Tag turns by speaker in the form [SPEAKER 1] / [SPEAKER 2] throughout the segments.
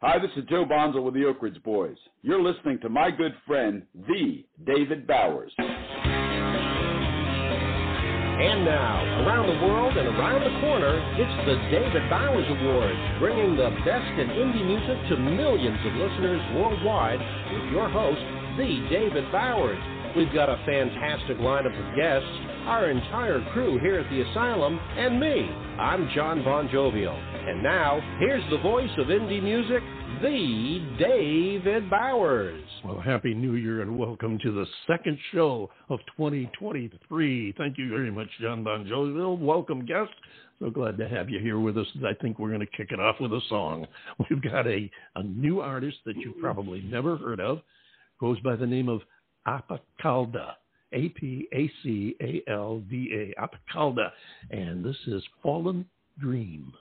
[SPEAKER 1] Hi, this is Joe Bonsall with the Oak Ridge Boys. You're listening to my good friend, the David Bowers.
[SPEAKER 2] And now, around the world and around the corner, it's the David Bowers Award, bringing the best in indie music to millions of listeners worldwide with your host, the David Bowers. We've got a fantastic lineup of guests, our entire crew here at the Asylum, and me. I'm John Bon Jovial. And now, here's the voice of indie music, the David Bowers.
[SPEAKER 3] Well, Happy New Year and welcome to the second show of 2023. Thank you very much, John Bon Jovial. Welcome, guest. So glad to have you here with us. I think we're going to kick it off with a song. We've got a, a new artist that you've probably never heard of. Goes by the name of Apacalda. A P A C A L D A. Apacalda. And this is Fallen Dream.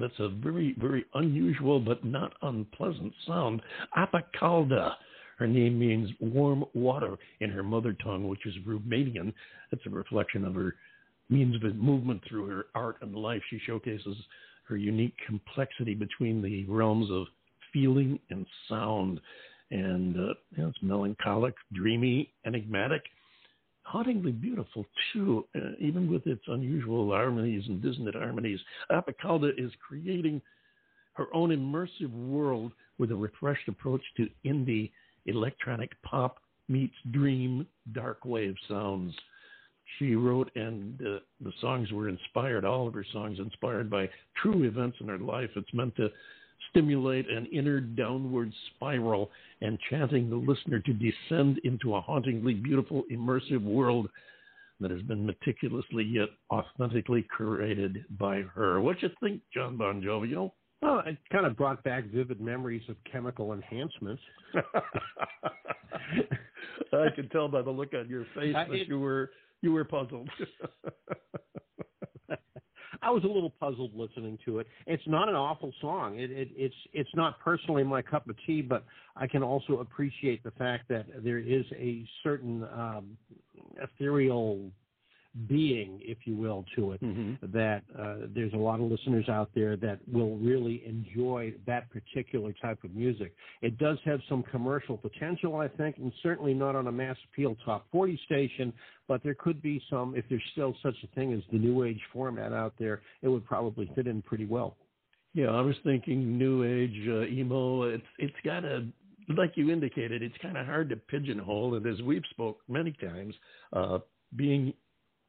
[SPEAKER 3] That's a very, very unusual but not unpleasant sound. Apacalda. Her name means warm water in her mother tongue, which is Romanian. It's a reflection of her means of movement through her art and life. She showcases her unique complexity between the realms of feeling and sound. And uh, you know, it's melancholic, dreamy, enigmatic, hauntingly beautiful too, uh, even with its unusual harmonies and dissonant harmonies. Apacalda is creating her own immersive world with a refreshed approach to indie electronic pop meets dream dark wave sounds. She wrote, and uh, the songs were inspired, all of her songs inspired by true events in her life. It's meant to
[SPEAKER 4] stimulate an inner downward spiral, enchanting the listener to descend into a hauntingly beautiful, immersive world that has been meticulously yet authentically curated by her. What you think, John Bon Jovial?
[SPEAKER 2] Well, it kind of brought back vivid memories of chemical enhancements.
[SPEAKER 4] I can tell by the look on your face that you were you were puzzled.
[SPEAKER 2] I was a little puzzled listening to it. It's not an awful song. It, it, it's it's not personally my cup of tea, but I can also appreciate the fact that there is a certain um, ethereal being, if you will, to it. Mm-hmm. That uh, there's a lot of listeners out there that will really enjoy that particular type of music. It does have some commercial potential, I think, and certainly not on a mass appeal top 40 station. But there could be some, if there's still such a thing as the new age format out there, it would probably fit in pretty well.
[SPEAKER 4] Yeah, I was thinking new age uh, emo. It's it's got a like you indicated, it's kind of hard to pigeonhole. And as we've spoke many times, uh, being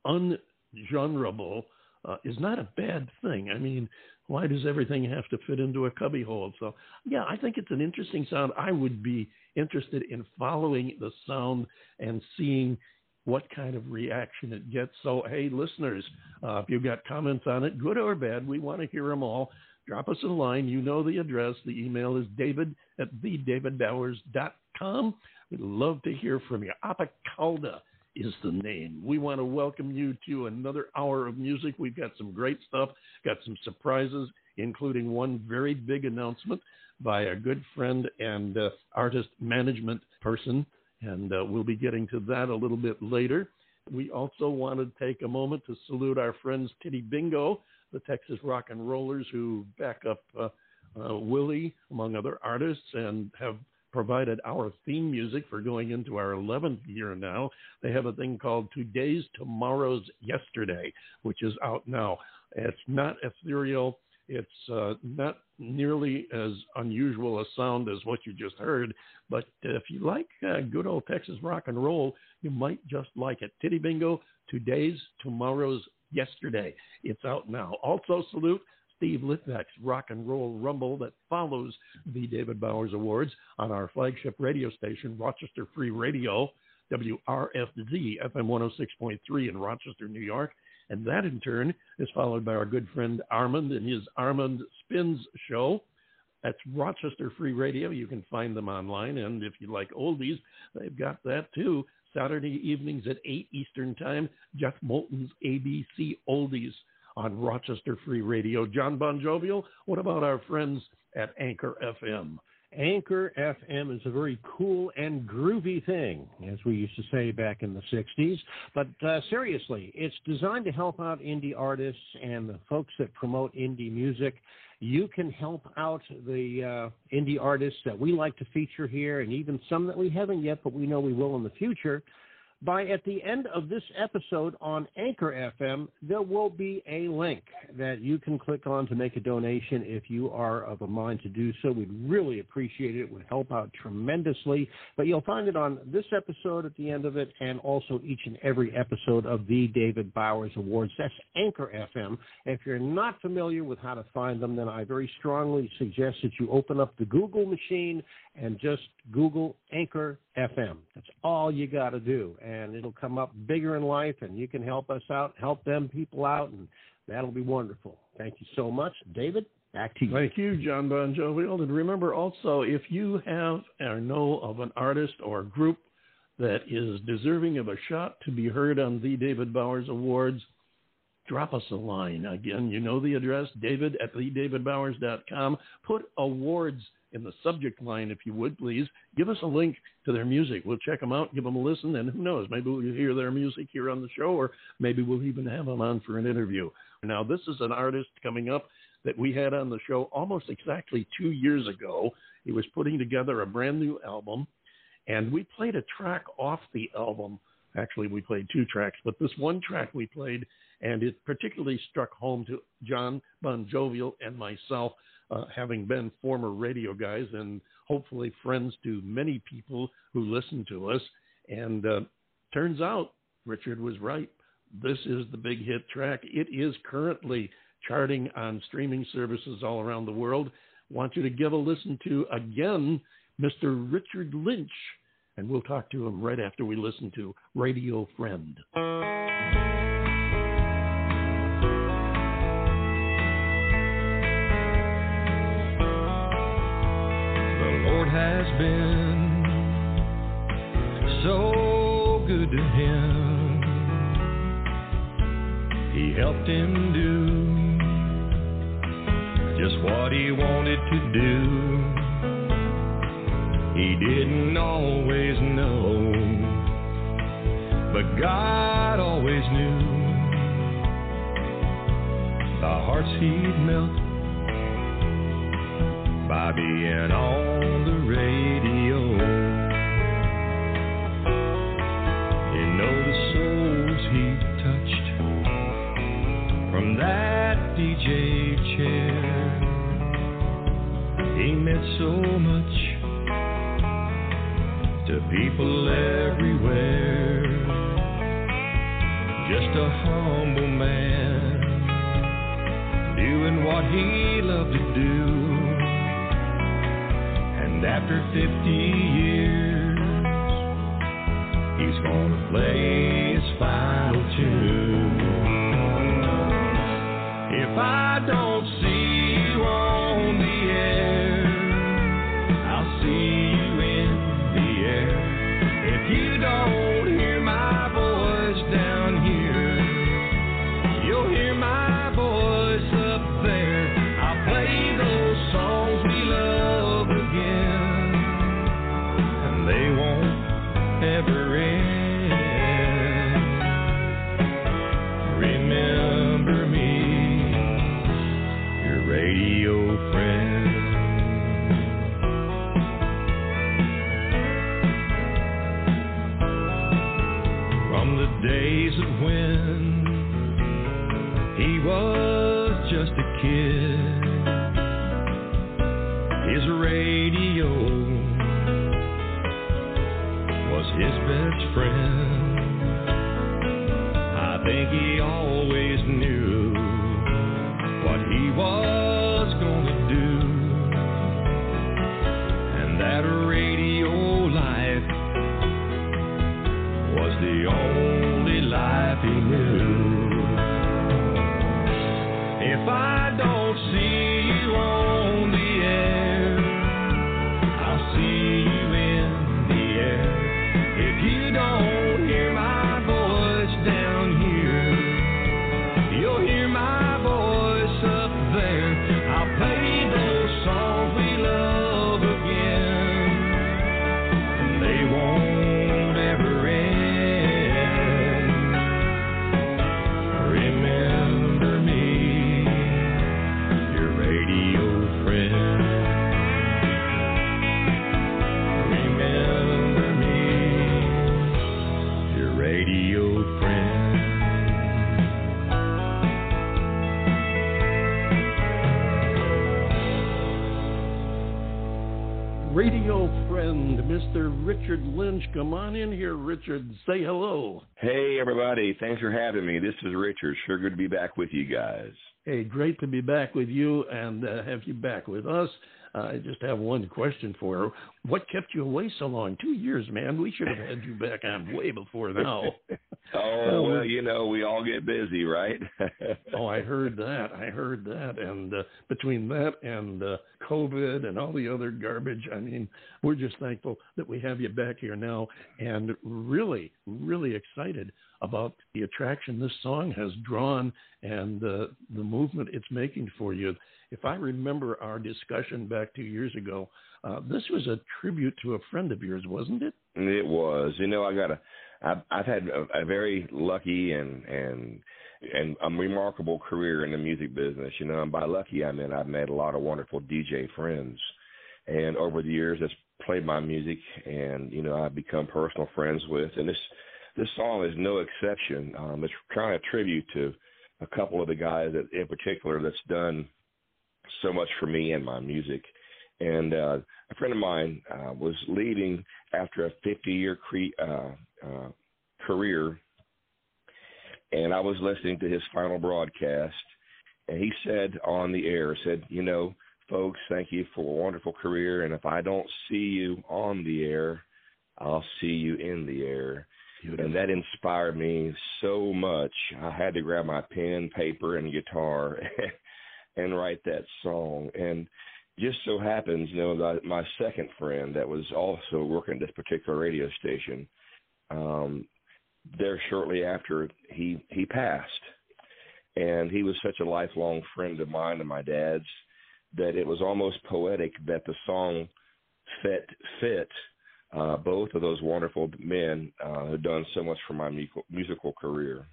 [SPEAKER 4] ungenreable uh, is not a bad thing. I mean, why does everything have to fit into a cubbyhole? So, yeah, I think it's an interesting sound. I would be interested in following the sound and seeing what kind of reaction it gets. So, hey, listeners, uh, if you've got comments on it, good or bad, we want to hear them all. Drop us a line. You know the address. The email is david at thedavidbowers.com. We'd love to hear from you. Apacalda is the name. We want to welcome you to another hour of music. We've got some great stuff, got some surprises, including one very big announcement by a good friend and uh, artist management person. And uh, we'll be getting to that a little bit later. We also want to take a moment to salute our friends Titty Bingo, the Texas rock and rollers who back up uh, uh Willie, among other artists, and have provided our theme music for going into our 11th year now. They have a thing called Today's Tomorrow's Yesterday, which is out now. It's not ethereal. It's uh, not nearly as unusual a sound as what you just heard, but if you like uh, good old Texas rock and roll, you might just like it. Titty Bingo, Today's Tomorrow's Yesterday. It's out now. Also, salute Steve Litvak's Rock and Roll Rumble that follows the David Bowers Awards on our flagship radio station, Rochester Free Radio, WRFZ FM 106.3 in Rochester, New York. And that in turn is followed by our good friend Armand and his Armand Spins show. That's Rochester Free Radio. You can find them online. And if you like oldies, they've got that too. Saturday evenings at 8 Eastern Time, Jeff Moulton's ABC Oldies on Rochester Free Radio. John Bon Jovial, what about our friends at Anchor FM?
[SPEAKER 2] Anchor FM is a very cool and groovy thing, as we used to say back in the 60s. But uh, seriously, it's designed to help out indie artists and the folks that promote indie music. You can help out the uh, indie artists that we like to feature here, and even some that we haven't yet, but we know we will in the future by at the end of this episode on Anchor FM, there will be a link that you can click on to make a donation if you are of a mind to do so. We'd really appreciate it. It would help out tremendously. But you'll find it on this episode at the end of it and also each and every episode of the David Bowers Awards. That's Anchor FM. If you're not familiar with how to find them, then I very strongly suggest that you open up the Google machine and just Google Anchor FM. That's all you got to do, and it'll come up bigger in life, and you can help us out, help them people out, and that'll be wonderful. Thank you so much, David. Back to you.
[SPEAKER 4] Thank you, John Bon Jovial. And remember also, if you have or know of an artist or group that is deserving of a shot to be heard on the David Bowers Awards, drop us a line. Again, you know the address, david at thedavidbowers.com. Put awards in the subject line, if you would, please. Give us a link to their music. We'll check them out, give them a listen, and who knows, maybe we'll hear their music here on the show, or maybe we'll even have them on for an interview. Now, this is an artist coming up that we had on the show almost exactly two years ago. He was putting together a brand new album, and we played a track off the album. Actually, we played two tracks, but this one track we played, and it particularly struck home to John Bon Jovial and myself uh, having been former radio guys and hopefully friends to many people who listen to us. And uh, turns out Richard was right. This is the big hit track. It is currently charting on streaming services all around the world. want you to give a listen to again Mr. Richard Lynch, and we'll talk to him right after we listen to Radio Friend.
[SPEAKER 5] Been so good to him. He helped him do just what he wanted to do. He didn't always know, but God always knew the hearts he'd melt by being on the radio. From that DJ chair. He meant so much to people everywhere. Just a humble man doing what he loved to do. And after 50 years, he's gonna play
[SPEAKER 4] Come on in here, Richard. Say hello.
[SPEAKER 6] Hey, everybody. Thanks for having me. This is Richard. Sure good to be back with you guys.
[SPEAKER 4] Hey, great to be back with you and uh, have you back with us. Uh, I just have one question for you. What kept you away so long? Two years, man. We should have had you back on way before now.
[SPEAKER 6] Oh, well, you know, we all get busy, right?
[SPEAKER 4] oh, I heard that. I heard that. And uh, between that and uh, COVID and all the other garbage, I mean, we're just thankful that we have you back here now and really, really excited about the attraction this song has drawn and uh, the movement it's making for you. If I remember our discussion back two years ago, uh, this was a tribute to a friend of yours, wasn't it?
[SPEAKER 6] It was. You know, I got a. I've, I've had a, a very lucky and and and a remarkable career in the music business. You know, and by lucky I mean I've made a lot of wonderful DJ friends, and over the years that's played my music, and you know I've become personal friends with, and this this song is no exception. Um, it's kind of a tribute to a couple of the guys that, in particular, that's done so much for me and my music. And uh, a friend of mine uh, was leaving after a 50-year cre- uh, uh, career, and I was listening to his final broadcast, and he said on the air, said, you know, folks, thank you for a wonderful career. And if I don't see you on the air, I'll see you in the air. And that inspired me so much. I had to grab my pen, paper, and guitar and write that song. And just so happens, you know, that my second friend that was also working at this particular radio station, um, there shortly after he he passed, and he was such a lifelong friend of mine and my dad's that it was almost poetic that the song fit fit uh, both of those wonderful men uh, who done so much for my musical career.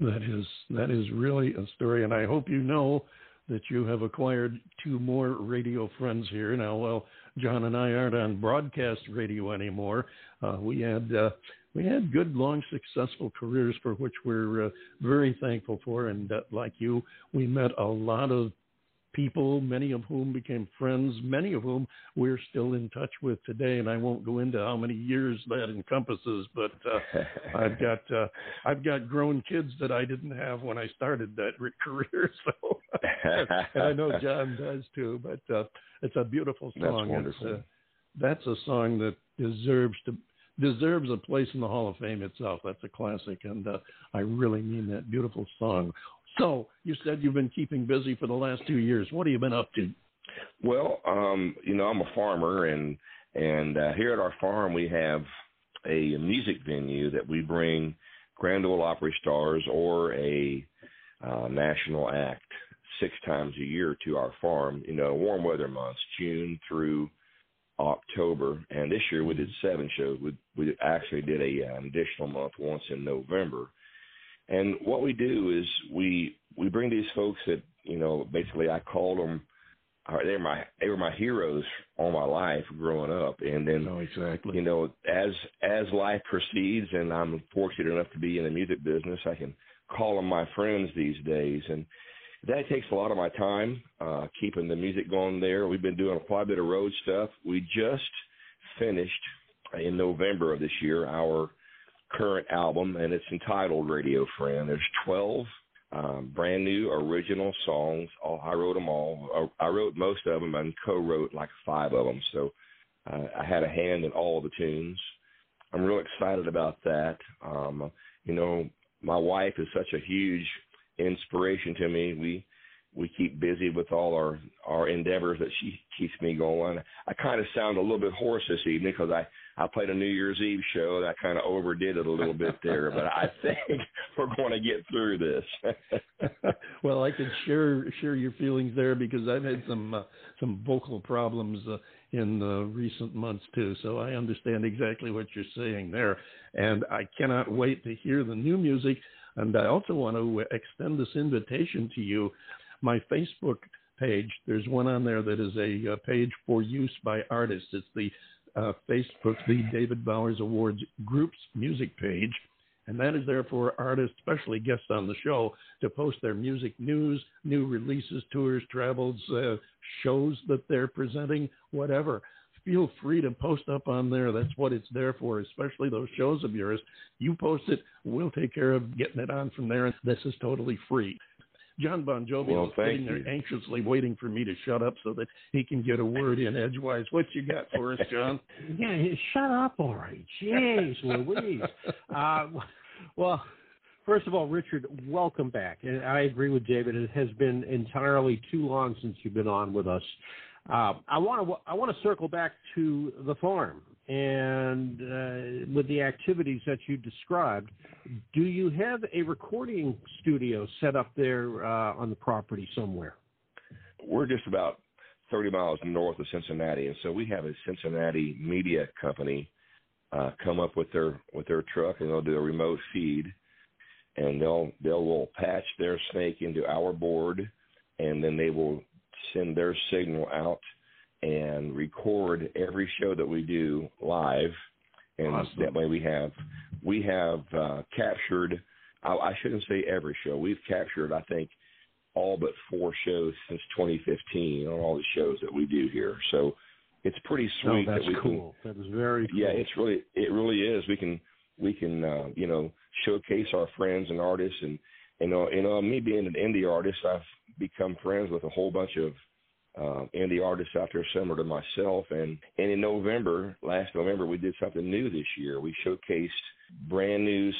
[SPEAKER 4] That is that is really a story, and I hope you know that you have acquired two more radio friends here. Now, well, John and I aren't on broadcast radio anymore. Uh, we had uh, we had good, long, successful careers for which we're uh, very thankful for, and uh, like you, we met a lot of people, many of whom became friends, many of whom we're still in touch with today. And I won't go into how many years that encompasses, but uh, I've got uh, I've got grown kids that I didn't have when I started that career. So, and I know John does too. But uh, it's a beautiful song.
[SPEAKER 6] That's wonderful.
[SPEAKER 4] Uh, that's a song that deserves to deserves a place in the Hall of Fame itself. That's a classic, and uh, I really mean that. Beautiful song. So you said you've been keeping busy for the last two years. What have you been up to?
[SPEAKER 6] Well, um, you know, I'm a farmer, and and uh, here at our farm we have a music venue that we bring Grand Ole Opry stars or a uh, national act six times a year to our farm. You know, warm weather months, June through October, and this year we did seven shows. We we actually did a an additional month once in November and what we do is we we bring these folks that you know basically I called them. They were my they were my heroes all my life growing up, and then
[SPEAKER 4] oh, exactly.
[SPEAKER 6] you know as as life proceeds, and I'm fortunate enough to be in the music business, I can call them my friends these days, and that takes a lot of my time uh, keeping the music going there. We've been doing quite a bit of road stuff. We just finished in November of this year our current album, and it's entitled Radio Friend. There's 12 um, brand new original songs. All, I wrote them all. I wrote most of them and co-wrote like five of them. So uh, I had a hand in all the tunes. I'm real excited about that. Um, you know, my wife is such a huge inspiration to me. We we keep busy with all our our endeavors that she keeps me going. I kind of sound a little bit hoarse this evening because I I played a New Year's Eve show. and I kind of overdid it a little bit there, but I think we're going to get through this.
[SPEAKER 4] well, I can share share your feelings there because I've had some uh, some vocal problems uh, in the recent months too. So I understand exactly what you're saying there, and I cannot wait to hear the new music. And I also want to extend this invitation to you. My Facebook page, there's one on there that is a, a page for use by artists. It's the uh, Facebook, the David Bowers Awards Groups music page. And that is there for artists, especially guests on the show, to post their music news, new releases, tours, travels, uh, shows that they're presenting, whatever. Feel free to post up on there. That's what it's there for, especially those shows of yours. You post it, we'll take care of getting it on from there. This is totally free. John Bon
[SPEAKER 6] Jovial,
[SPEAKER 4] is sitting there anxiously waiting for me to shut up so that he can get a word in edgewise. What you got for us, John?
[SPEAKER 2] yeah, shut up, all right. Jeez Louise. Uh, well, first of all, Richard, welcome back. And I agree with David. It has been entirely too long since you've been on with us. Uh, I want to I want to circle back to the farm and uh, with the activities that you described, do you have a recording studio set up there uh, on the property somewhere?
[SPEAKER 6] We're just about 30 miles north of Cincinnati, and so we have a Cincinnati media company uh, come up with their with their truck, and they'll do a remote feed, and they'll they'll will patch their snake into our board, and then they will send their signal out and record every show that we do live, and
[SPEAKER 4] awesome.
[SPEAKER 6] that way we have we have uh, captured. I, I shouldn't say every show. We've captured, I think, all but four shows since 2015 on all the shows that we do here. So it's pretty sweet.
[SPEAKER 2] Oh, that's
[SPEAKER 6] that we
[SPEAKER 2] cool.
[SPEAKER 6] Can,
[SPEAKER 2] that is very cool.
[SPEAKER 6] Yeah, it's really it really is. We can we can uh, you know showcase our friends and artists and you know you know me being an indie artist, I've become friends with a whole bunch of uh, indie artists out there similar to myself. And and in November, last November, we did something new this year. We showcased brand new,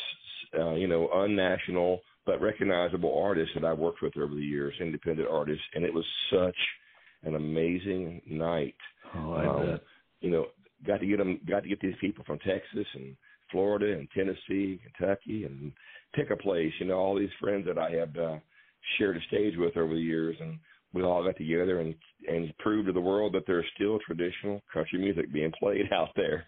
[SPEAKER 6] uh, you know, unnational but recognizable artists that I've worked with over the years, independent artists, and it was such an amazing night.
[SPEAKER 4] Oh, I um, bet.
[SPEAKER 6] You know, got to get them, got to get these people from Texas and Florida and Tennessee, Kentucky, and pick a place. You know, all these friends that I have uh, shared a stage with over the years, and we all got together and and proved to the world that there's still traditional country music being played out there.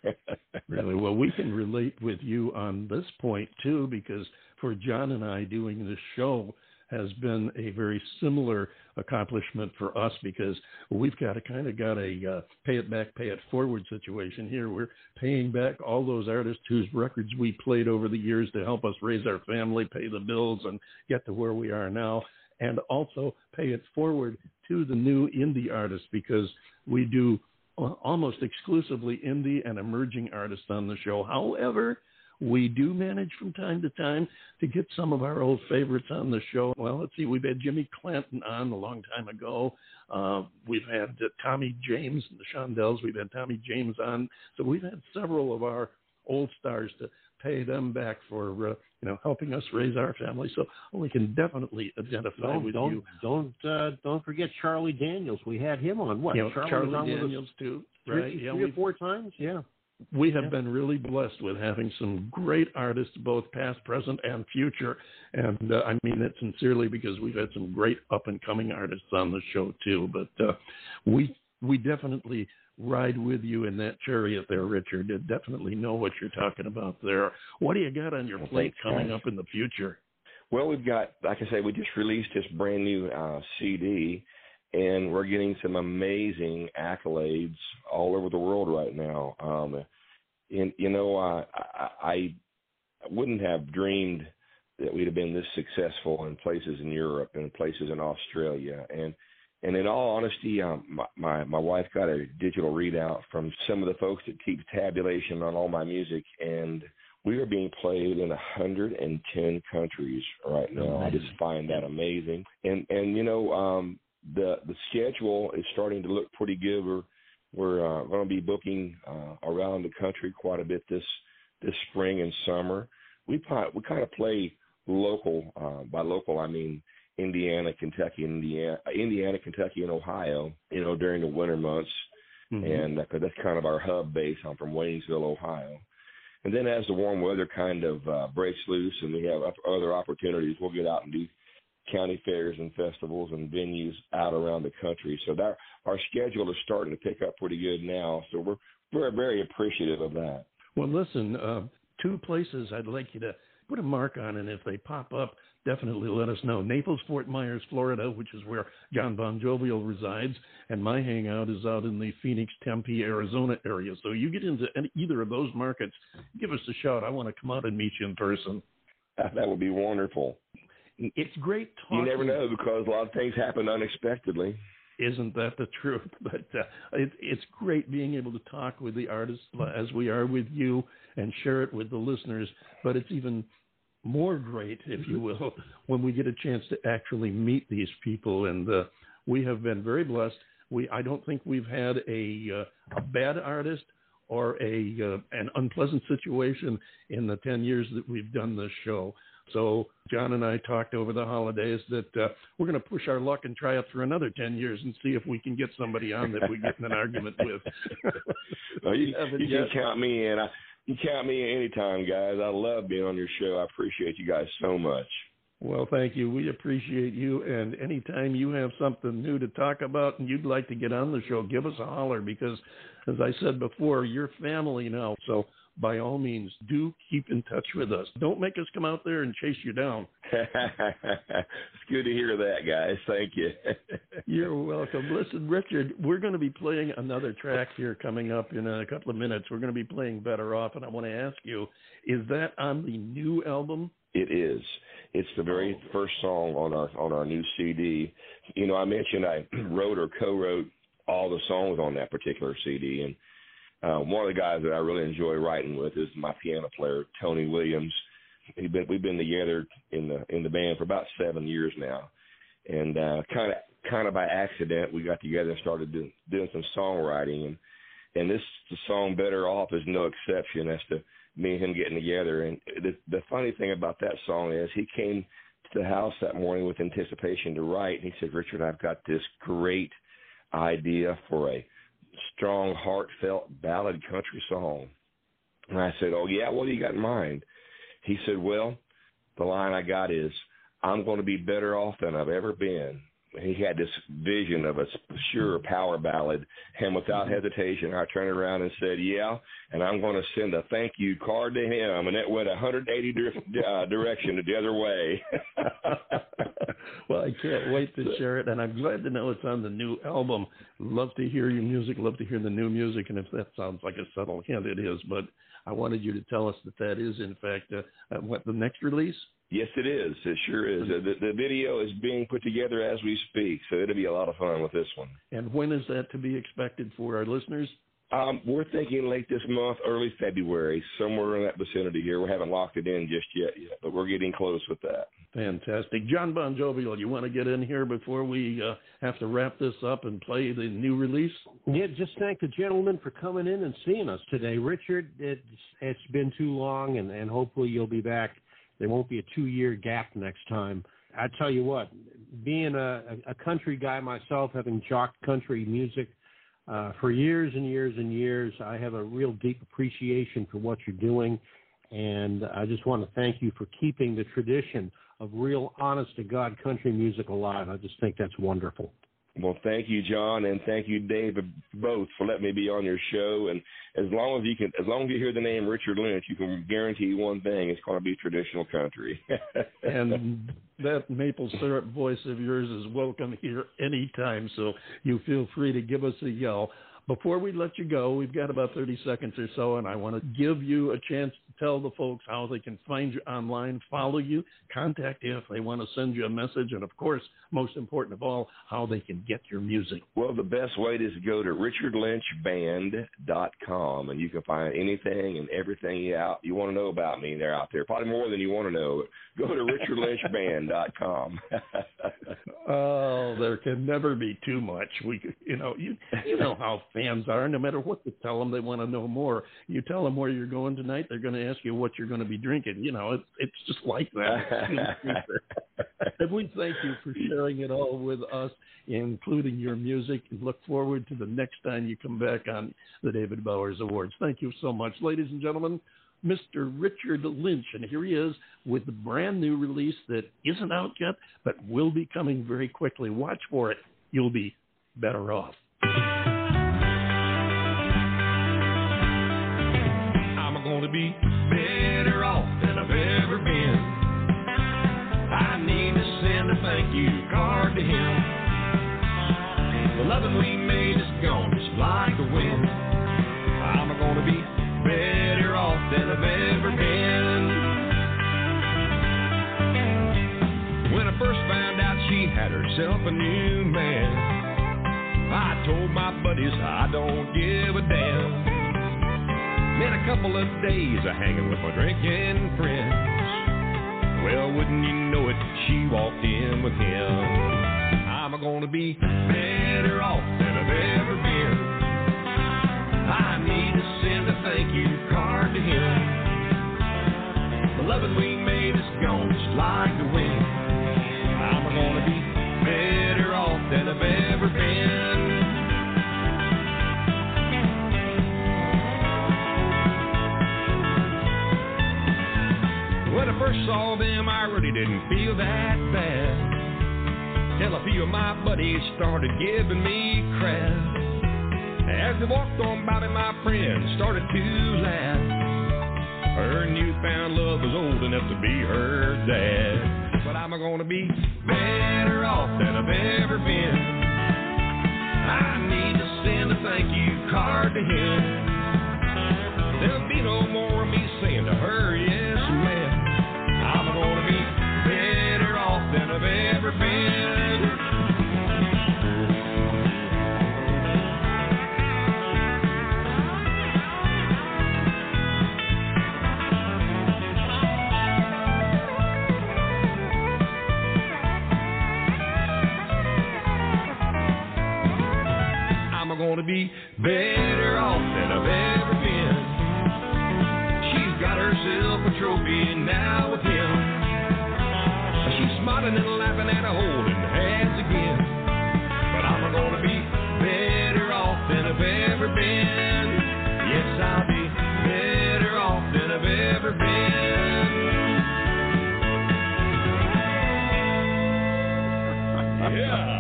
[SPEAKER 4] really well, we can relate with you on this point too, because for John and I doing this show has been a very similar accomplishment for us because we've got a kind of got a uh, pay it back, pay it forward situation here. We're paying back all those artists whose records we played over the years to help us raise our family, pay the bills, and get to where we are now and also pay it forward to the new indie artists because we do almost exclusively indie and emerging artists on the show. However, we do manage from time to time to get some of our old favorites on the show. Well, let's see, we've had Jimmy Clanton on a long time ago. Uh, we've had uh, Tommy James and the Shondells. We've had Tommy James on. So we've had several of our old stars to pay them back for uh, you know helping us raise our family. So we can definitely identify
[SPEAKER 2] don't,
[SPEAKER 4] with
[SPEAKER 2] don't,
[SPEAKER 4] you.
[SPEAKER 2] Don't uh, don't forget Charlie Daniels. We had him on what?
[SPEAKER 4] You know,
[SPEAKER 2] Charlie,
[SPEAKER 4] Charlie Daniels too,
[SPEAKER 2] three,
[SPEAKER 4] right?
[SPEAKER 2] yeah, three or four times. Yeah.
[SPEAKER 4] We have yeah. been really blessed with having some great artists, both past, present, and future. And uh, I mean it sincerely because we've had some great up and coming artists on the show too. But uh, we we definitely ride with you in that chariot there, Richard. I definitely know what you're talking about there. What do you got on your
[SPEAKER 6] well,
[SPEAKER 4] plate
[SPEAKER 6] thanks,
[SPEAKER 4] coming
[SPEAKER 6] guys.
[SPEAKER 4] up in the future?
[SPEAKER 6] Well, we've got, like I say, we just released this brand new uh, CD, and we're getting some amazing accolades all over the world right now. Um, and you know, uh, I, I wouldn't have dreamed that we'd have been this successful in places in Europe and places in Australia, and and in all honesty, um, my, my my wife got a digital readout from some of the folks that keep tabulation on all my music, and we are being played in 110 countries right now. I just find that amazing. And and you know, um, the the schedule is starting to look pretty good. We're we're uh, going to be booking uh, around the country quite a bit this this spring and summer. We we kind of play local. Uh, by local, I mean Indiana, Kentucky, Indiana, Indiana, Kentucky, and Ohio. You know, during the winter months, mm-hmm. and uh, that's kind of our hub base. I'm from Waynesville, Ohio. And then as the warm weather kind of uh, breaks loose and we have other opportunities, we'll get out and do county fairs and festivals and venues out around the country. So that our schedule is starting to pick up pretty good now. So we're we're very appreciative of that.
[SPEAKER 4] Well, listen, uh, two places I'd like you to put a mark on, and if they pop up, definitely let us know. Naples, Fort Myers, Florida, which is where John Bon Jovial resides, and my hangout is out in the Phoenix, Tempe, Arizona area. So you get into any, either of those markets, give us a shout. I want to come out and meet you in person.
[SPEAKER 6] That would be wonderful.
[SPEAKER 4] It's great talking.
[SPEAKER 6] You never know because a lot of things happen unexpectedly.
[SPEAKER 4] Isn't that the truth? But uh, it, it's great being able to talk with the artists as we are with you and share it with the listeners. But it's even more great, if you will, when we get a chance to actually meet these people. And uh, we have been very blessed. We I don't think we've had a, uh, a bad artist or a uh, an unpleasant situation in the 10 years that we've done this show. So John and I talked over the holidays that uh, we're going to push our luck and try it for another 10 years and see if we can get somebody on that we get in an argument with.
[SPEAKER 6] well, you, you can count me in. I, you count me anytime, guys. I love being on your show. I appreciate you guys so much.
[SPEAKER 4] Well, thank you. We appreciate you. And anytime you have something new to talk about and you'd like to get on the show, give us a holler because, as I said before, you're family now. So by all means, do keep in touch with us. Don't make us come out there and chase you down.
[SPEAKER 6] it's good to hear that, guys. Thank you.
[SPEAKER 4] You're welcome. Listen, Richard, we're going to be playing another track here coming up in a couple of minutes. We're going to be playing Better Off, and I want to ask you, is that on the new album?
[SPEAKER 6] It is. It's the very oh. first song on our on our new CD. You know, I mentioned I wrote or co-wrote all the songs on that particular CD, and uh, one of the guys that I really enjoy writing with is my piano player Tony Williams. He been, we've been together in the in the band for about seven years now, and uh, kind of kind of by accident, we got together and started doing, doing some songwriting, and and this the song "Better Off" is no exception as to me and him getting together. And the the funny thing about that song is he came to the house that morning with anticipation to write, and he said, "Richard, I've got this great idea for a strong, heartfelt ballad country song." And I said, "Oh yeah, what do you got in mind?" He said, "Well, the line I got is." I'm going to be better off than I've ever been he had this vision of a sure power ballad, and without hesitation, I turned around and said, "Yeah," and I'm going to send a thank you card to him, and it went 180 di- uh, direction the other way.
[SPEAKER 4] well, I can't wait to share it, and I'm glad to know it's on the new album. Love to hear your music. Love to hear the new music, and if that sounds like a subtle hint, it is. But I wanted you to tell us that that is, in fact, uh, uh what the next release.
[SPEAKER 6] Yes, it is. It sure is. The, the video is being put together as we speak, so it'll be a lot of fun with this one.
[SPEAKER 4] And when is that to be expected for our listeners?
[SPEAKER 6] Um, we're thinking late this month, early February, somewhere in that vicinity here. We haven't locked it in just yet, yet, but we're getting close with that.
[SPEAKER 4] Fantastic. John Bon Jovial, you want to get in here before we uh, have to wrap this up and play the new release?
[SPEAKER 2] Yeah, just thank the gentleman for coming in and seeing us today. Richard, it's, it's been too long, and, and hopefully you'll be back there won't be a two year gap next time. I tell you what, being a, a country guy myself, having jocked country music uh, for years and years and years, I have a real deep appreciation for what you're doing. And I just want to thank you for keeping the tradition of real honest to God country music alive. I just think that's wonderful.
[SPEAKER 6] Well, thank you, John, and thank you, David, both for letting me be on your show. And as long as you can, as long as you hear the name Richard Lynch, you can guarantee one thing: it's going to be traditional country.
[SPEAKER 4] and that maple syrup voice of yours is welcome here anytime. So you feel free to give us a yell. Before we let you go, we've got about 30 seconds or so, and I want to give you a chance to tell the folks how they can find you online, follow you, contact you if they want to send you a message, and of course, most important of all, how they can get your music.
[SPEAKER 6] Well, the best way is to go to richardlynchband.com, and you can find anything and everything you, out, you want to know about me. They're out there, probably more than you want to know. Go to richardlynchband.com.
[SPEAKER 4] oh, there can never be too much. We, you know, you you know how fans are. No matter what you tell them, they want to know more. You tell them where you're going tonight, they're going to ask you what you're going to be drinking. You know, it's it's just like that. and we thank you for sharing it all with us, including your music. And look forward to the next time you come back on the David Bowers Awards. Thank you so much, ladies and gentlemen. Mr. Richard Lynch, and here he is with the brand new release that isn't out yet, but will be coming very quickly. Watch for it. You'll be better off.
[SPEAKER 5] Be better off than I've ever been. I need to send a thank you card to him. The loving we made is gone just like the wind. I'm gonna be better off than I've ever been. When I first found out she had herself a new man, I told my buddies I don't give a damn. Been a couple of days of hanging with my drinking friends. Well, wouldn't you know it, she walked in with him. I'm gonna be better off than I've ever been. I need to send a thank you card to him. The loving we made is gone just like the wind. First saw them, I really didn't feel that bad. Till a few of my buddies started giving me crap. As they walked on by me, my friends started to laugh. Her newfound love was old enough to be her dad. But I'm gonna be better off than I've ever been. I need to send a thank you card to him. There'll be no more of me saying to her, yes, better off than I've ever been. She's got herself a trophy now with him. She's smiling and laughing and holding hands again. But I'm gonna be better off than I've ever been. Yes, I'll be better off than I've ever been.
[SPEAKER 6] Yeah.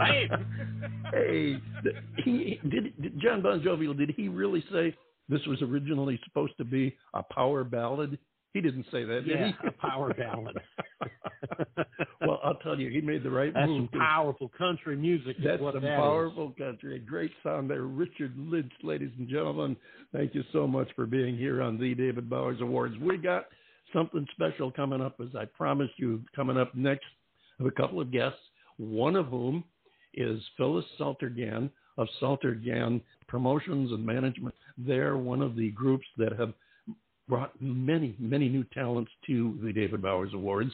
[SPEAKER 5] Hey.
[SPEAKER 4] hey, he did, did John Bon Jovial. Did he really say this was originally supposed to be a power ballad? He didn't say that, did
[SPEAKER 2] Yeah,
[SPEAKER 4] he?
[SPEAKER 2] a power ballad.
[SPEAKER 4] well, I'll tell you, he made the right
[SPEAKER 2] That's
[SPEAKER 4] move.
[SPEAKER 2] some powerful country music. is
[SPEAKER 4] That's
[SPEAKER 2] what
[SPEAKER 4] some
[SPEAKER 2] that is.
[SPEAKER 4] powerful country. A great sound there. Richard Lynch, ladies and gentlemen. Thank you so much for being here on the David Bowers Awards. We got something special coming up, as I promised you, coming up next. I have a couple of guests, one of whom is Phyllis SalterGann of SalterGann Promotions and Management. They're one of the groups that have brought many, many new talents to the David Bowers Awards,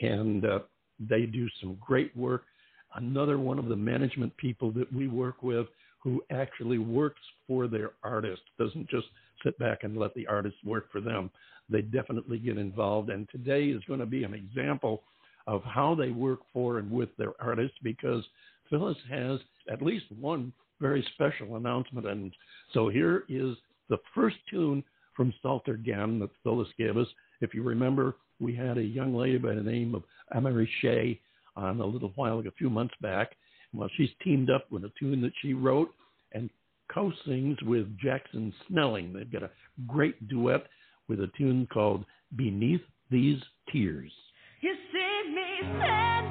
[SPEAKER 4] and uh, they do some great work another one of the management people that we work with who actually works for their artist, doesn't just sit back and let the artist work for them. They definitely get involved. And today is going to be an example of how they work for and with their artists because Phyllis has at least one very special announcement. And so here is the first tune from Salter Gann that Phyllis gave us. If you remember, we had a young lady by the name of Amory Shea on a little while, like a few months back. Well, she's teamed up with a tune that she wrote and co-sings with Jackson Snelling. They've got a great duet with a tune called Beneath These Tears.
[SPEAKER 7] You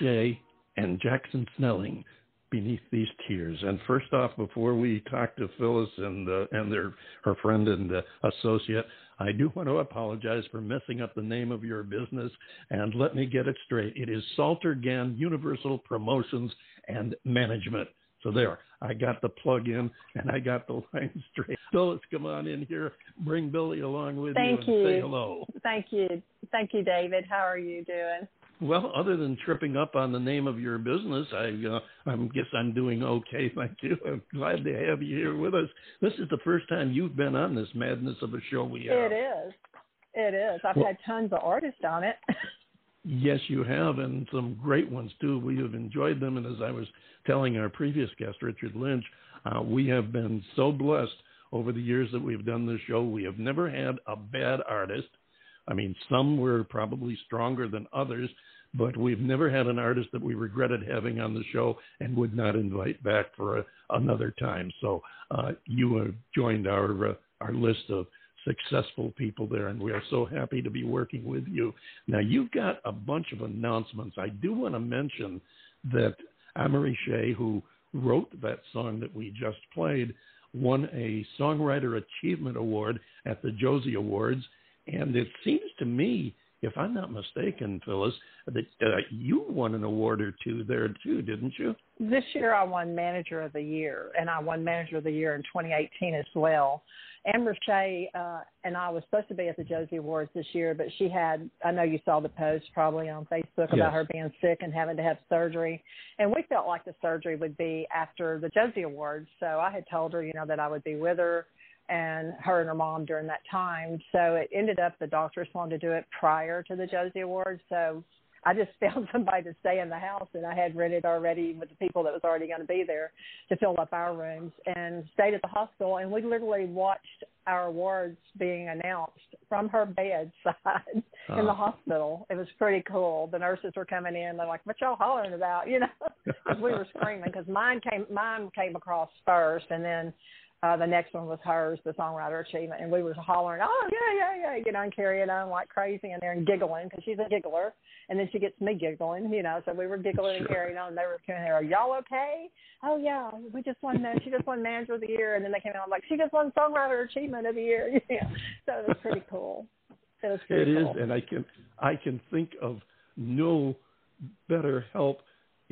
[SPEAKER 7] you.
[SPEAKER 4] Shea and Jackson Snelling beneath these tears. And first off, before we talk to Phyllis and uh, and their her friend and uh, associate, I do want to apologize for messing up the name of your business. And let me get it straight: it is Salter Gann Universal Promotions and Management. So there, I got the plug in and I got the line straight. Phyllis, come on in here. Bring Billy along with
[SPEAKER 8] Thank
[SPEAKER 4] you and say
[SPEAKER 8] you.
[SPEAKER 4] hello.
[SPEAKER 8] Thank you. Thank you, David. How are you doing?
[SPEAKER 4] Well, other than tripping up on the name of your business, I uh, I guess I'm doing okay. Thank you. I'm glad to have you here with us. This is the first time you've been on this madness of a show we have.
[SPEAKER 8] It is. It is. I've
[SPEAKER 4] Well-
[SPEAKER 8] had tons of artists on it.
[SPEAKER 4] Yes, you have, and some great ones too. We have enjoyed them, and as I was telling our previous guest, Richard Lynch, uh, we have been so blessed over the years that we've done this show. We have never had a bad artist. I mean, some were probably stronger than others, but we've never had an artist that we regretted having on the show and would not invite back for a, another time. So uh, you have joined our uh, our list of successful people there, and we are so happy to be working with you. Now, you've got a bunch of announcements. I do want to mention that Amory Shea, who wrote that song that we just played, won a Songwriter Achievement Award at the Josie Awards. And it seems to me, if I'm not mistaken, Phyllis, that uh, you won an award or two there too, didn't you?
[SPEAKER 8] this year I won Manager of the Year, and I won Manager of the Year in 2018 as well. Amber Shea uh, and I was supposed to be at the Josie Awards this year, but she had, I know you saw the post probably on Facebook
[SPEAKER 4] Yes.
[SPEAKER 8] about her being sick and having to have surgery. And we felt like the surgery would be after the Josie Awards. So I had told her, you know, that I would be with her and her and her mom during that time. So it ended up the doctors wanted to do it prior to the Josie Awards. So I just found somebody to stay in the house that I had rented already with the people that was already going to be there to fill up our rooms and stayed at the hospital. And we literally watched our awards being announced from her bedside in the
[SPEAKER 4] Ah.
[SPEAKER 8] hospital. It was pretty cool. The nurses were coming in. They're like, "What y'all hollering about?" You know, because we were screaming. Because mine came, mine came across first, and then uh, the next one was hers, the songwriter achievement, and we were hollering, "Oh yeah, yeah, yeah!" You know, and carrying on like crazy in there and giggling because she's a giggler, and then she gets me giggling, you know. So we were giggling and carrying on. And they were coming there, "Are y'all okay?" Oh yeah, we just won. Man- she just won Manager of the Year, and then they came out like she just won Songwriter Achievement of the Year. Yeah, so it was pretty cool. It was
[SPEAKER 4] It
[SPEAKER 8] pretty
[SPEAKER 4] is, and I can I can think of no better help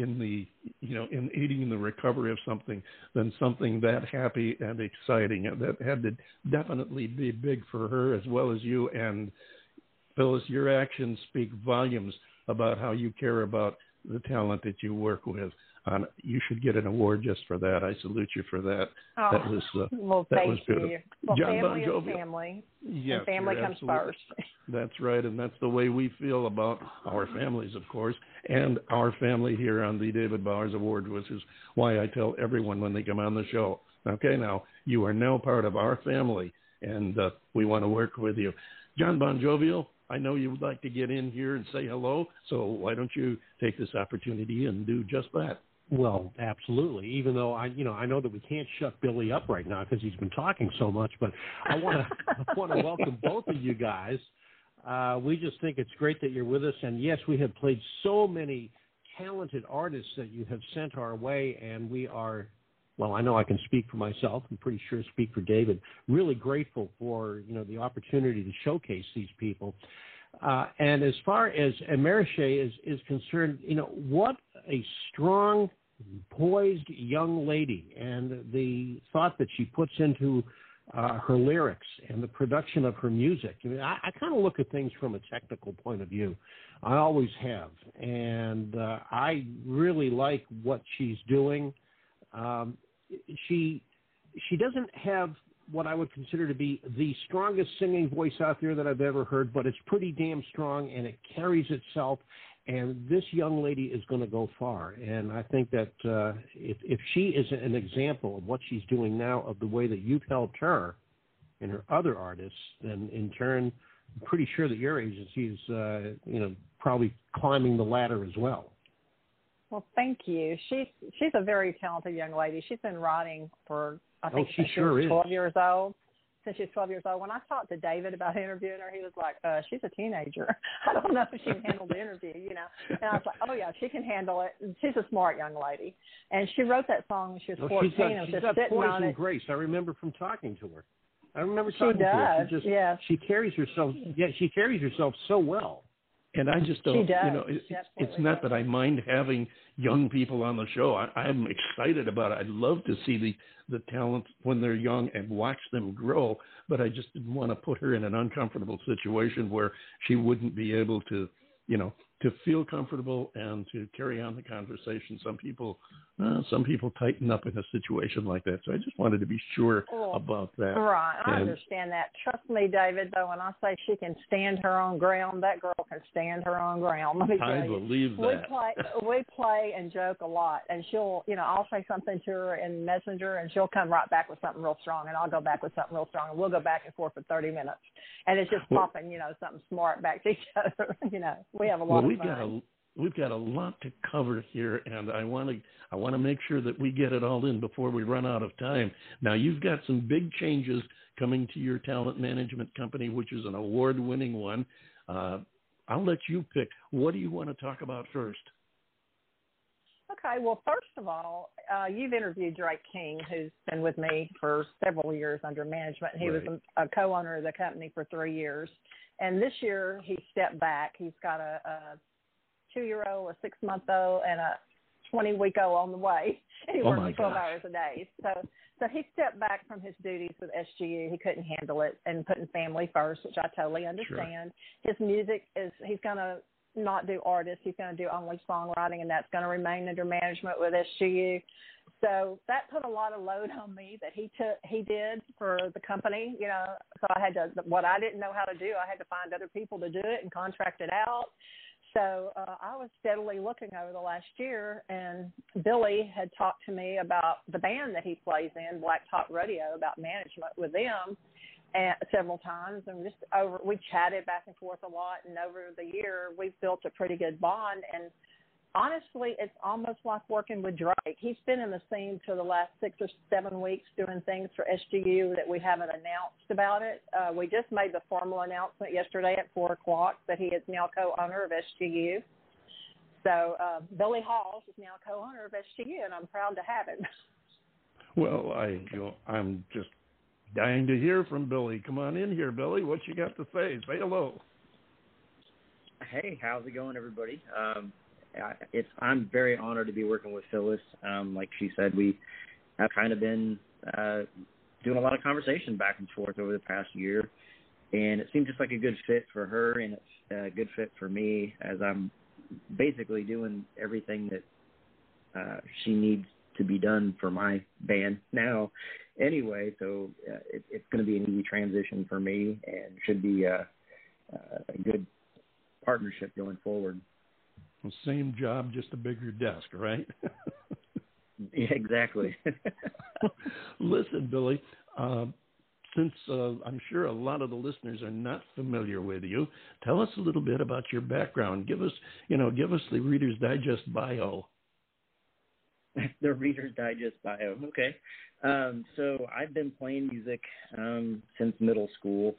[SPEAKER 4] in the you know in aiding in the recovery of something than something that happy and exciting. That had to definitely be big for her as well as you. And Phyllis, your actions speak volumes about how you care about the talent that you work with. Um, you should get an award just for that. I salute you for that.
[SPEAKER 8] oh,
[SPEAKER 4] That was uh,
[SPEAKER 8] well,
[SPEAKER 4] that
[SPEAKER 8] thank
[SPEAKER 4] was beautiful.
[SPEAKER 8] you. Well,
[SPEAKER 4] John Bon
[SPEAKER 8] family is
[SPEAKER 4] Jovi.
[SPEAKER 8] family,
[SPEAKER 4] yes,
[SPEAKER 8] and family comes
[SPEAKER 4] absolutely-
[SPEAKER 8] first.
[SPEAKER 4] That's right, and that's the way we feel about our families, of course, and our family here on the David Bowers Award, which is why I tell everyone when they come on the show, okay, now you are now part of our family, and uh, we want to work with you. John Bon Jovial, I know you would like to get in here and say hello, so why don't you take this opportunity and do just that?
[SPEAKER 2] Well, absolutely. Even though I, you know, I know that we can't shut Billy up right now because he's been talking so much, but I want to want to welcome both of you guys. Uh, we just think it's great that you're with us, and yes, we have played so many talented artists that you have sent our way, and we are. Well, I know I can speak for myself. I'm pretty sure speak for David. Really grateful for you know the opportunity to showcase these people. Uh, and as far as Amory Shea is is concerned, you know what a strong poised young lady and the thought that she puts into uh, her lyrics and the production of her music. I, mean, I, I kind of look at things from a technical point of view. I always have, and uh, I really like what she's doing. Um, she she doesn't have what I would consider to be the strongest singing voice out there that I've ever heard, but it's pretty damn strong and it carries itself. And this young lady is going to go far. And I think that uh, if, if she is an example of what she's doing now, of the way that you've helped her and her other artists, then in turn, I'm pretty sure that your agency is, uh, you know, probably climbing the ladder as well.
[SPEAKER 8] Well, thank you. She's she's a very talented young lady. She's been writing for I think
[SPEAKER 4] Oh, she sure
[SPEAKER 8] was
[SPEAKER 4] is.
[SPEAKER 8] 12 years old. Since she's 12 years old. When I talked to David about interviewing her, he was like, uh, "She's a teenager. I don't know if she can handle the interview." You know, and I was like, "Oh yeah, she can handle it. She's a smart young lady." And she wrote that song when she was
[SPEAKER 4] No,
[SPEAKER 8] 14.
[SPEAKER 4] she's got,
[SPEAKER 8] and
[SPEAKER 4] she's
[SPEAKER 8] just
[SPEAKER 4] got
[SPEAKER 8] sitting
[SPEAKER 4] poise
[SPEAKER 8] on
[SPEAKER 4] and
[SPEAKER 8] it.
[SPEAKER 4] grace. I remember from talking to her. I remember
[SPEAKER 8] She
[SPEAKER 4] talking to her. She just
[SPEAKER 8] yes.
[SPEAKER 4] she carries herself. Yeah, she carries herself so well. And I just don't. You know, it, it's not that I mind having young people on the show. I, I'm excited about it. I'd love to see the the talent when they're young and watch them grow. But I just didn't want to put her in an uncomfortable situation where she wouldn't be able to, you know, to feel comfortable and to carry on the conversation. Some people, uh, some people tighten up in a situation like that. So I just wanted to be sure about that.
[SPEAKER 8] Right, I understand that. Trust me, David. Though, when I say she can stand her own ground, that girl can stand her own ground. Let me tell
[SPEAKER 4] I
[SPEAKER 8] you.
[SPEAKER 4] believe
[SPEAKER 8] we play we play and joke a lot and she'll you know i'll say something to her in messenger and she'll come right back with something real strong and i'll go back with something real strong and we'll go back and forth for thirty minutes and it's just
[SPEAKER 4] Well-
[SPEAKER 8] popping you know something smart back to each other you know we have a lot
[SPEAKER 4] well,
[SPEAKER 8] of
[SPEAKER 4] we've
[SPEAKER 8] fun
[SPEAKER 4] got a we've got a lot to cover here, and I want to I want to make sure that we get it all in before we run out of time. Now, you've got some big changes coming to your talent management company, which is an award-winning one. Uh, I'll let you pick. What do you want to talk about first?
[SPEAKER 8] Okay, well, first of all, uh, you've interviewed Drake King, who's been with me for several years under management. He was a, a co-owner of the company for three years, and this year he stepped back. He's got a, a two-year-old, a six-month-old, and a 20-week-old on the way. And he
[SPEAKER 4] Oh,
[SPEAKER 8] works 12
[SPEAKER 4] gosh.
[SPEAKER 8] hours a day. So, so he stepped back from his duties with SGU. He couldn't handle it and putting family first, which I totally understand. His music is he's going to not do artists. He's going to do only songwriting, and that's going to remain under management with SGU. So that put a lot of load on me that he took. He did for the company, you know. So I had to what I didn't know how to do. I had to find other people to do it and contract it out. So uh, I was steadily looking over the last year, and Billy had talked to me about the band that he plays in, Blacktop Rodeo, about management with them and several times and just over we chatted back and forth a lot and over the year we've built a pretty good bond and honestly it's almost like working with Drake. He's been in the scene for the last six or seven weeks doing things for SGU that we haven't announced about it. Uh, we just made the formal announcement yesterday at four o'clock that he is now co-owner of SGU. So uh, Billy Halls is now co-owner of SGU, and I'm proud to have him.
[SPEAKER 4] Well, I you know, I'm just dying to hear from Billy. Come on in here, Billy. What you got to say? Say hello.
[SPEAKER 9] Hey, how's it going, everybody? Um, it's I'm very honored to be working with Phyllis. Um, like she said, we have kind of been uh, doing a lot of conversation back and forth over the past year, and it seemed just like a good fit for her, and it's a good fit for me as I'm basically doing everything that uh, she needs to be done for my band now. Anyway, so uh, it, it's going to be an easy transition for me, and should be a, a good partnership going forward.
[SPEAKER 4] Well, same job, just a bigger desk, right?
[SPEAKER 9] Yeah, exactly.
[SPEAKER 4] Listen, Billy, uh, since uh, I'm sure a lot of the listeners are not familiar with you, tell us a little bit about your background. Give us, you know, give us the Reader's Digest bio.
[SPEAKER 9] the Reader's Digest bio. Okay. Um, so I've been playing music um, since middle school.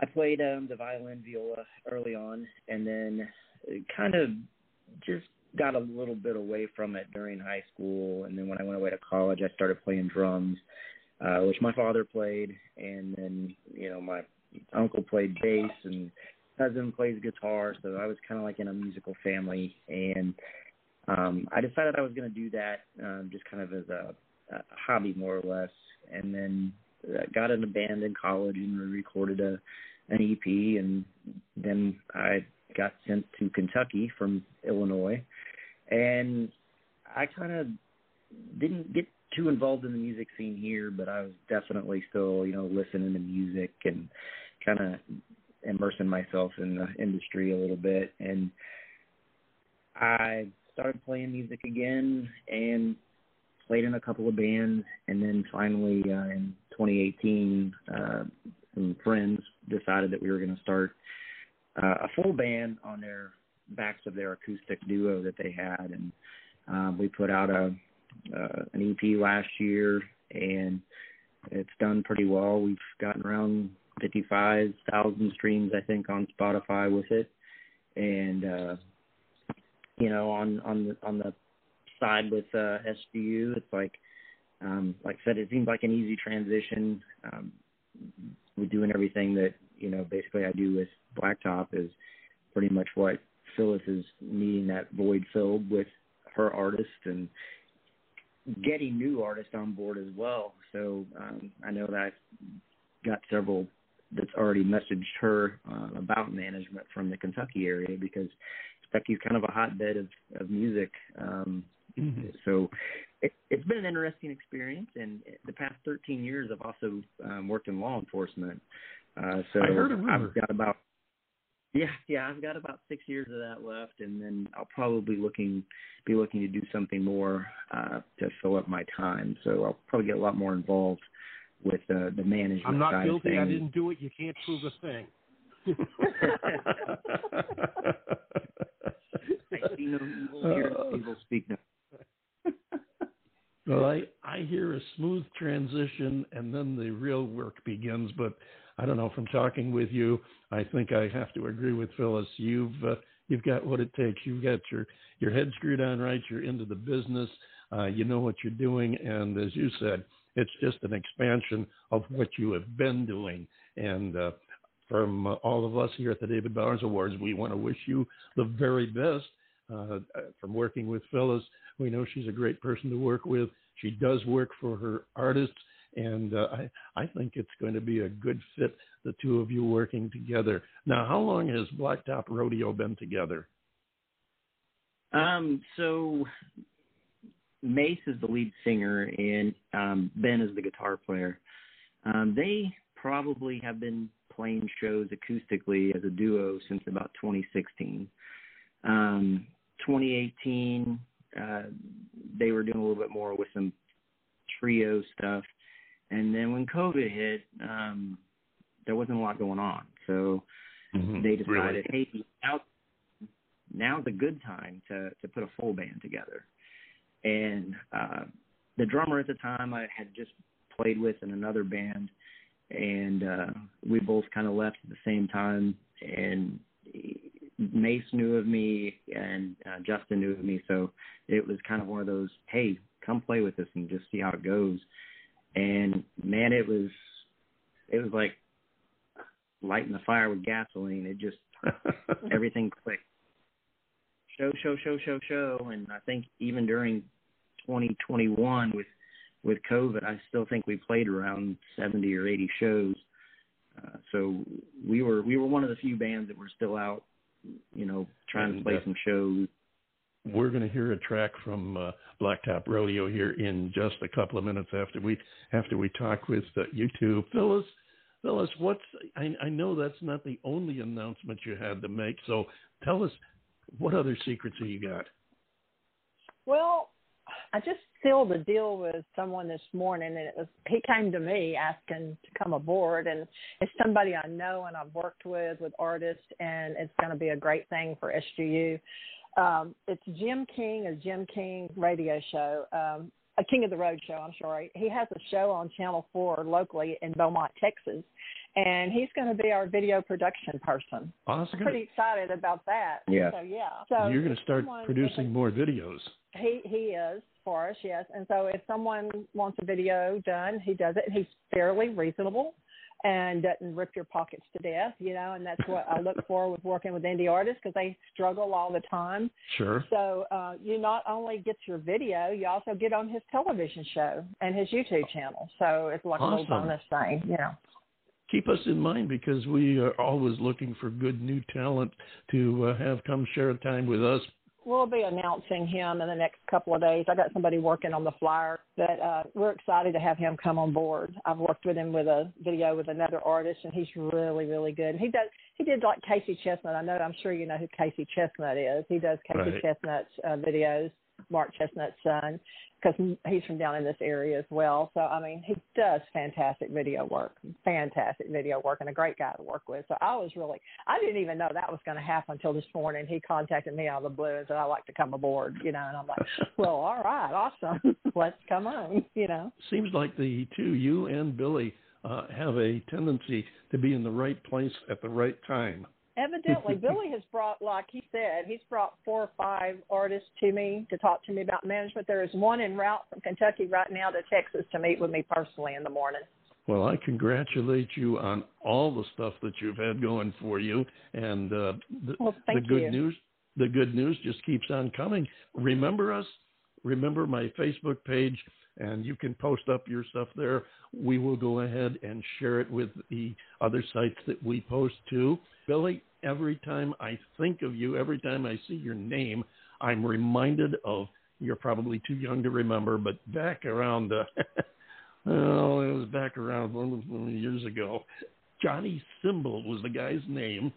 [SPEAKER 9] I played um, the violin, viola early on, and then kind of just got a little bit away from it during high school. And then when I went away to college, I started playing drums, uh, which my father played, and then you know my uncle played bass, and cousin plays guitar. So I was kind of like in a musical family, and um, I decided I was going to do that um, just kind of as a, a hobby, more or less. And then uh, got in a band in college and recorded a an EP, and then I got sent to Kentucky from Illinois, and I kind of didn't get too involved in the music scene here, but I was definitely still, you know, listening to music and kind of immersing myself in the industry a little bit. And I started playing music again and played in a couple of bands, and then finally uh, in 2018, uh, some friends decided that we were going to start uh, a full band on their backs of their acoustic duo that they had, and um, we put out a uh, an EP last year, and it's done pretty well. We've gotten around 55,000 streams, I think, on Spotify with it, and uh, you know, on on the on the side with uh, SGU, it's like um, like I said, it seems like an easy transition. Um, we're doing everything that you know, basically I do with Blacktop is pretty much what Phyllis is needing that void filled with her artist and getting new artists on board as well. So um, I know that I've got several that's already messaged her uh, about management from the Kentucky area because Kentucky's kind of a hotbed of, of music. Um, mm-hmm. So it, it's been an interesting experience. And the past 13 years, I've also um, worked in law enforcement. Uh, so
[SPEAKER 4] I heard a
[SPEAKER 9] I've got about yeah, yeah, I've got about six years of that left, and then I'll probably looking be looking to do something more uh, to fill up my time. So I'll probably get a lot more involved with uh, the management.
[SPEAKER 2] I'm not guilty. I didn't do it. You can't prove a thing.
[SPEAKER 9] I see no evil here. Evil speak no.
[SPEAKER 4] Well, I I hear a smooth transition, and then the real work begins. But I don't know. From talking with you, I think I have to agree with Phyllis. You've uh, you've got what it takes. You've got your your head screwed on right. You're into the business. Uh, you know what you're doing, and as you said, it's just an expansion of what you have been doing. And uh, from uh, all of us here at the David Bowers Awards, we want to wish you the very best. Uh, from working with Phyllis, we know she's a great person to work with. She does work for her artists, and uh, I, I think it's going to be a good fit, the two of you working together. Now, how long has Blacktop Rodeo been together?
[SPEAKER 9] Um, so Mace is the lead singer, and um, Ben is the guitar player. Um, they probably have been playing shows acoustically as a duo since about 2016. Um, 2018, uh, they were doing a little bit more with some trio stuff. And then when COVID hit, um, there wasn't a lot going on. So
[SPEAKER 4] Mm-hmm.
[SPEAKER 9] they decided,
[SPEAKER 4] Really?
[SPEAKER 9] hey, now now's a good time to to put a full band together. And uh, the drummer at the time I had just played with in another band, and uh, we both kind of left at the same time. And Mace knew of me, and uh, Justin knew of me, so it was kind of one of those, hey, come play with us and just see how it goes. And man, it was it was like lighting the fire with gasoline. It just everything clicked. Show, show, show, show, show, and I think even during 2021 with with COVID, I still think we played around 70 or 80 shows. Uh, so we were we were one of the few bands that were still out, you know, trying
[SPEAKER 4] And,
[SPEAKER 9] to play
[SPEAKER 4] uh,
[SPEAKER 9] some shows.
[SPEAKER 4] We're going to hear a track from uh, Blacktop Rodeo here in just a couple of minutes after we after we talk with uh, you two. Phyllis, Phyllis, what's I, I know that's not the only announcement you had to make. So tell us what other secrets have you got?
[SPEAKER 8] Well, I just sealed a deal with someone this morning, and it was he came to me asking to come aboard, and it's somebody I know and I've worked with with artists, and it's going to be a great thing for SGU. Um, it's Jim King, a Jim King radio show, um, a King of the Road show. I'm sorry. He has a show on Channel Four locally in Beaumont, Texas, and he's going to be our video production person.
[SPEAKER 4] Oh, awesome.
[SPEAKER 8] I'm pretty excited about that.
[SPEAKER 9] Yeah.
[SPEAKER 8] So yeah. So
[SPEAKER 4] You're going to start
[SPEAKER 8] someone- if
[SPEAKER 4] producing more videos.
[SPEAKER 8] he he is for us, yes. And so if someone wants a video done, he does it. He's fairly reasonable and doesn't rip your pockets to death, you know. And that's what I look for with working with indie artists because they struggle all the time.
[SPEAKER 4] Sure.
[SPEAKER 8] So uh, you not only get your video, you also get on his television show and his YouTube channel. So it's like a
[SPEAKER 4] Awesome.
[SPEAKER 8] little bonus thing, you know.
[SPEAKER 4] Keep us in mind because we are always looking for good new talent to uh, have come share a time with us.
[SPEAKER 8] We'll be announcing him in the next couple of days. I got somebody working on the flyer that uh, we're excited to have him come on board. I've worked with him with a video with another artist, and he's really, really good. He does. He did like Casey Chesnutt. I know. I'm sure you know who Casey Chesnutt is. He does Casey
[SPEAKER 4] Right.
[SPEAKER 8] Chesnutt's uh, videos, Mark Chesnutt's son because he's from down in this area as well. So I mean, he does fantastic video work, fantastic video work, and a great guy to work with. So I was really, I didn't even know that was going to happen until this morning. He contacted me out of the blue and said, "I'd like to come aboard," you know, and I'm like, "Well, all right, awesome, let's come on," you know.
[SPEAKER 4] Seems like the two, you and Billy, uh, have a tendency to be in the right place at the right time.
[SPEAKER 8] Evidently, Billy has brought, like he said, he's brought four or five artists to me to talk to me about management. There is one en route from Kentucky right now to Texas to meet with me personally in the morning.
[SPEAKER 4] Well, I congratulate you on all the stuff that you've had going for you, and uh, the,
[SPEAKER 8] Well,
[SPEAKER 4] the good
[SPEAKER 8] you.
[SPEAKER 4] news. The good news just keeps on coming. Remember us. Remember my Facebook page, and you can post up your stuff there. We will go ahead and share it with the other sites that we post to. Billy, every time I think of you, every time I see your name, I'm reminded of. You're probably too young to remember, but back around. Uh, well, it was back around years ago. Johnny Cymbal was the guy's name.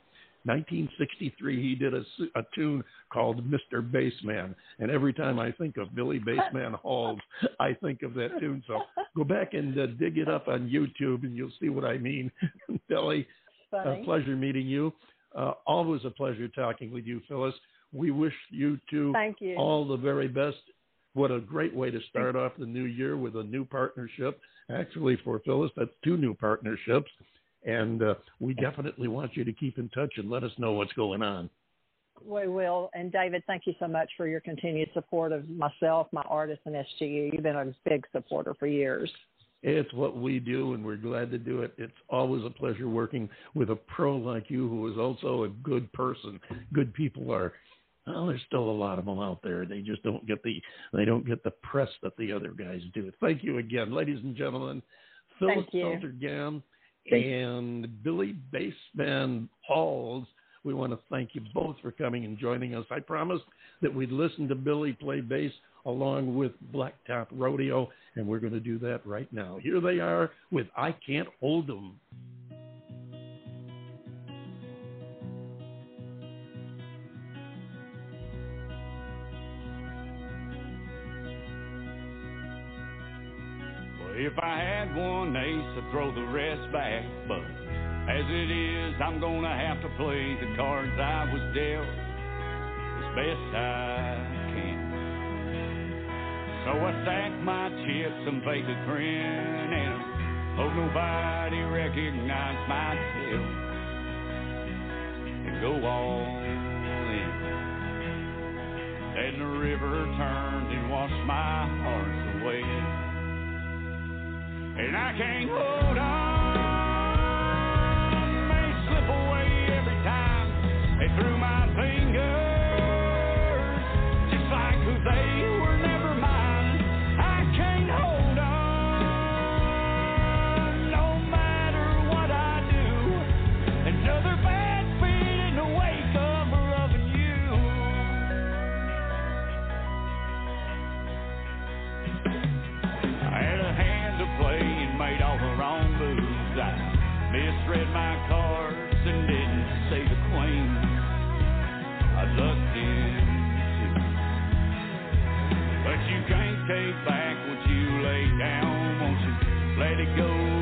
[SPEAKER 4] 1963, he did a, a tune called Mr. Bassman. And every time I think of Billy Bassman Halls, I think of that tune. So go back and uh, dig it up on YouTube and you'll see what I mean. Billy, a pleasure meeting you. Uh, always a pleasure talking with you, Phyllis. We wish you two
[SPEAKER 8] Thank you.
[SPEAKER 4] all the very best. What a great way to start off the new year with a new partnership. Actually, for Phyllis, that's two new partnerships. And uh, we definitely want you to keep in touch and let us know what's going on.
[SPEAKER 8] We will. And David, thank you so much for your continued support of myself, my artist, and SGU. You've been a big supporter for years.
[SPEAKER 4] It's what we do, and we're glad to do it. It's always a pleasure working with a pro like you who is also a good person. Good people are. Well, there's still a lot of them out there. They just don't get the they don't get the press that the other guys do. Thank you again, ladies and gentlemen. Phyllis
[SPEAKER 8] Thank you.
[SPEAKER 9] SalterGann
[SPEAKER 4] And Billy Bassman Halls. We want to thank you both for coming and joining us. I promised that we'd listen to Billy play bass along with Blacktop Rodeo, and we're going to do that right now. Here they are with I Can't Hold 'Em.
[SPEAKER 10] If I had one ace, I'd throw the rest back. But as it is, I'm gonna have to play the cards I was dealt as best I can. So I stack my chips and fake a grin and hope nobody recognize myself and go all in. Then the river turned and washed my heart away. And I can't hold on. Take back what you laid down. Won't you let it go?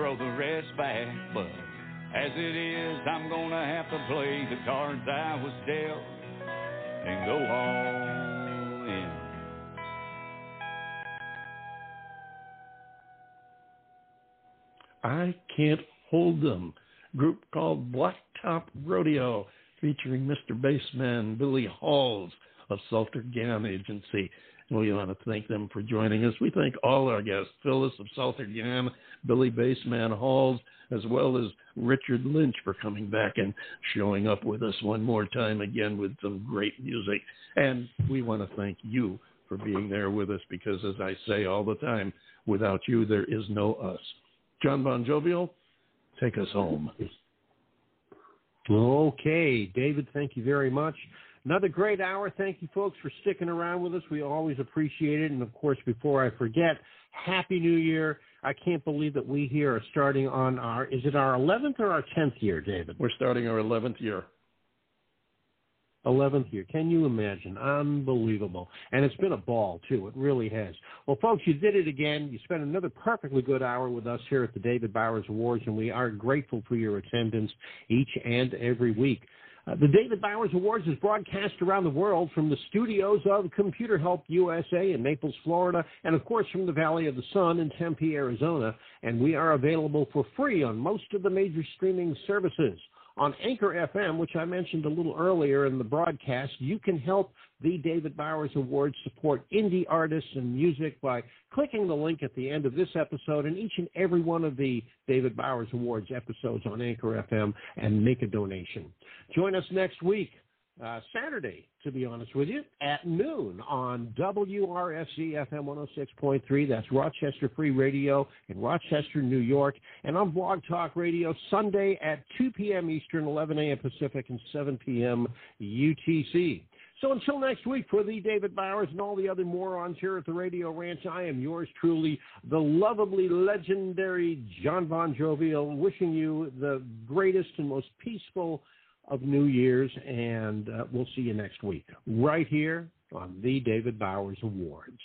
[SPEAKER 10] Throw the rest back. But as it is, I'm gonna have to play the cards I was dealt and go all in.
[SPEAKER 4] I Can't Hold Them, group called Blacktop Rodeo, featuring Mr. Bassman Billy Halls of Salter Gann Agency. We want to thank them for joining us. We thank all our guests, Phyllis of Salter Gann, Billy Bassman Halls, as well as Richard Lynch for coming back and showing up with us one more time again with some great music. And we want to thank you for being there with us because, as I say all the time, without you, there is no us. John Bon Jovial, take us home.
[SPEAKER 2] Okay, David, thank you very much. Another great hour. Thank you, folks, for sticking around with us. We always appreciate it. And of course, before I forget, Happy New Year. I can't believe that we here are starting on our, is it our 11th or our 10th year, David?
[SPEAKER 4] We're starting our 11th year.
[SPEAKER 2] 11th year. Can you imagine? Unbelievable. And it's been a ball, too. It really has. Well, folks, you did it again. You spent another perfectly good hour with us here at the David Bowers Awards, and we are grateful for your attendance each and every week. Uh, the David Bowers Awards is broadcast around the world from the studios of Computer Help USA in Naples, Florida, and of course from the Valley of the Sun in Tempe, Arizona. And we are available for free on most of the major streaming services. On Anchor FM, which I mentioned a little earlier in the broadcast, you can help the David Bowers Awards support indie artists and music by clicking the link at the end of this episode and each and every one of the David Bowers Awards episodes on Anchor FM and make a donation. Join us next week. Uh, Saturday, to be honest with you, at noon on WRFC FM 106.3. That's Rochester Free Radio in Rochester, New York. And on Blog Talk Radio, Sunday at 2 p.m. Eastern, 11 a.m. Pacific, and 7 p.m. UTC. So until next week, for the David Bowers and all the other morons here at the Radio Ranch, I am yours truly, the lovably legendary John Bon Jovial, wishing you the greatest and most peaceful of New Year's, and uh, we'll see you next week, right here on the David Bowers Awards.